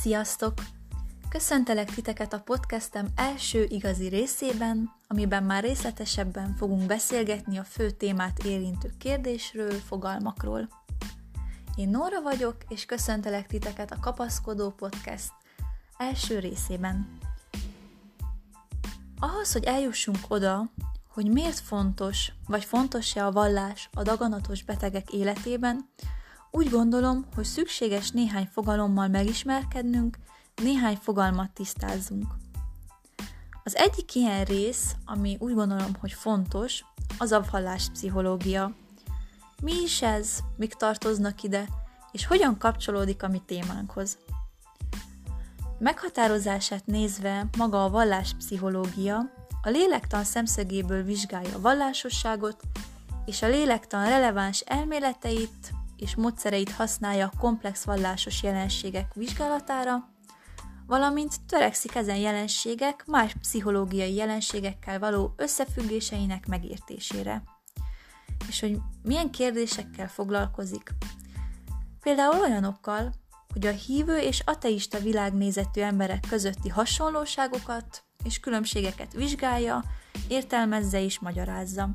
Sziasztok! Köszöntelek titeket a podcastem első igazi részében, amiben már részletesebben fogunk beszélgetni a fő témát érintő kérdésről, fogalmakról. Én Nóra vagyok, és köszöntelek titeket a Kapaszkodó Podcast első részében. Ahhoz, hogy eljussunk oda, hogy miért fontos, vagy fontos-e a vallás a daganatos betegek életében, úgy gondolom, hogy szükséges néhány fogalommal megismerkednünk, néhány fogalmat tisztázzunk. Az egyik ilyen rész, ami úgy gondolom, hogy fontos, az a valláspszichológia. Mi is ez, mik tartoznak ide, és hogyan kapcsolódik a mi témánkhoz. Meghatározását nézve maga a valláspszichológia a lélektan szemszögéből vizsgálja a vallásosságot, és a lélektan releváns elméleteit, és módszereit használja a komplex vallásos jelenségek vizsgálatára, valamint törekszik ezen jelenségek más pszichológiai jelenségekkel való összefüggéseinek megértésére. És hogy milyen kérdésekkel foglalkozik. Például olyanokkal, hogy a hívő és ateista világnézetű emberek közötti hasonlóságokat és különbségeket vizsgálja, értelmezze és magyarázza.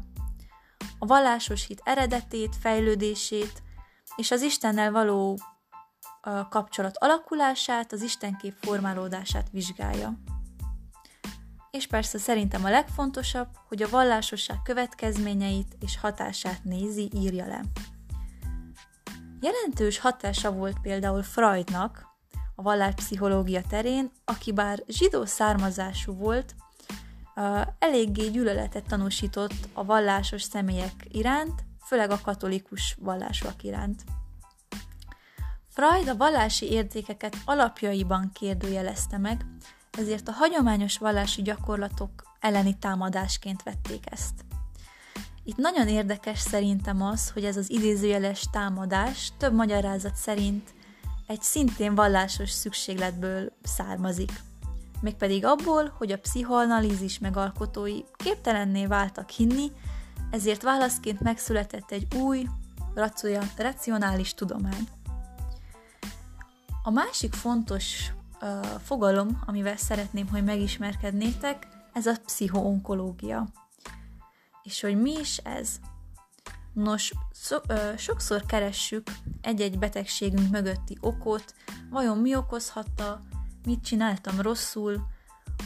A vallásos hit eredetét, fejlődését, és az Istennel való a kapcsolat alakulását, az Istenkép formálódását vizsgálja. És persze szerintem a legfontosabb, hogy a vallásosság következményeit és hatását nézi, írja le. Jelentős hatása volt például Freudnak a valláspszichológia terén, aki bár zsidó származású volt, eléggé gyűlöletet tanúsított a vallásos személyek iránt, főleg a katolikus vallásúak iránt. Freud a vallási értékeket alapjaiban kérdőjelezte meg, ezért a hagyományos vallási gyakorlatok elleni támadásként vették ezt. Itt nagyon érdekes szerintem az, hogy ez az idézőjeles támadás több magyarázat szerint egy szintén vallásos szükségletből származik. Mégpedig abból, hogy a pszichoanalízis megalkotói képtelenné váltak hinni, ezért válaszként megszületett egy új, racionális tudomány. A másik fontos uh, fogalom, amivel szeretném, hogy megismerkednétek, ez a pszichoonkológia. És hogy mi is ez? Nos, szo, uh, sokszor keressük egy-egy betegségünk mögötti okot, vajon mi okozhatta, mit csináltam rosszul,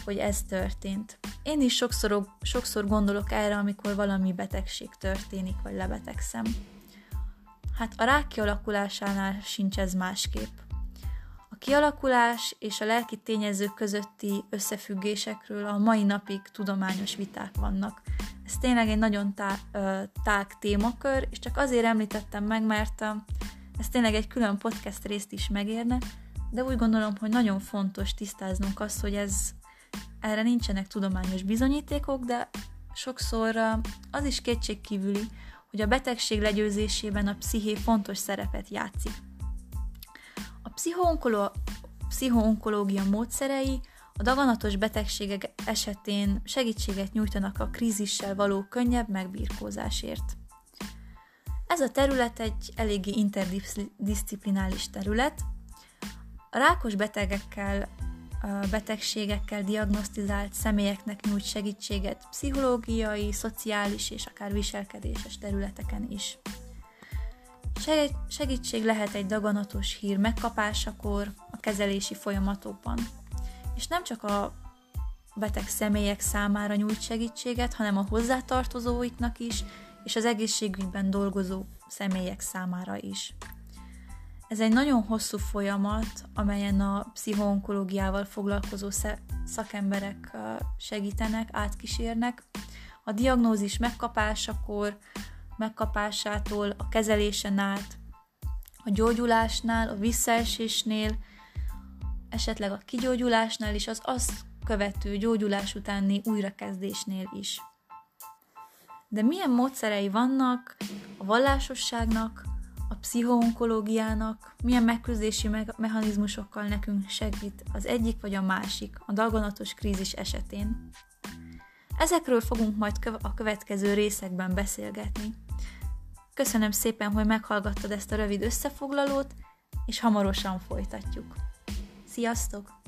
hogy ez történt. Én is sokszor, sokszor gondolok erre, amikor valami betegség történik, vagy lebetegszem. Hát a rák kialakulásánál sincs ez másképp. A kialakulás és a lelki tényezők közötti összefüggésekről a mai napig tudományos viták vannak. Ez tényleg egy nagyon tá- tág témakör, és csak azért említettem meg, mert ez tényleg egy külön podcast részt is megérne, de úgy gondolom, hogy nagyon fontos tisztáznunk azt, hogy ez erre nincsenek tudományos bizonyítékok, de sokszor az is kétségkívüli, hogy a betegség legyőzésében a psziché fontos szerepet játszik. A pszichoonkológia módszerei a daganatos betegségek esetén segítséget nyújtanak a krízissel való könnyebb megbírkózásért. Ez a terület egy eléggé interdisziplinális terület. A rákos betegekkel betegségekkel diagnosztizált személyeknek nyújt segítséget pszichológiai, szociális és akár viselkedéses területeken is. Segítség lehet egy daganatos hír megkapásakor, a kezelési folyamatokban. És nem csak a beteg személyek számára nyújt segítséget, hanem a hozzátartozóiknak is, és az egészségügyben dolgozó személyek számára is. Ez egy nagyon hosszú folyamat, amelyen a pszichoonkológiával foglalkozó szakemberek segítenek, átkísérnek. A diagnózis megkapásakor, megkapásától, a kezelésen át, a gyógyulásnál, a visszaesésnél, esetleg a kigyógyulásnál és az azt követő gyógyulás utáni újrakezdésnél is. De milyen módszerei vannak a vallásosságnak, a pszichoonkológiának milyen megküzdési me- mechanizmusokkal nekünk segít az egyik vagy a másik a dalgonatos krízis esetén. Ezekről fogunk majd a következő részekben beszélgetni. Köszönöm szépen, hogy meghallgattad ezt a rövid összefoglalót, és hamarosan folytatjuk. Sziasztok!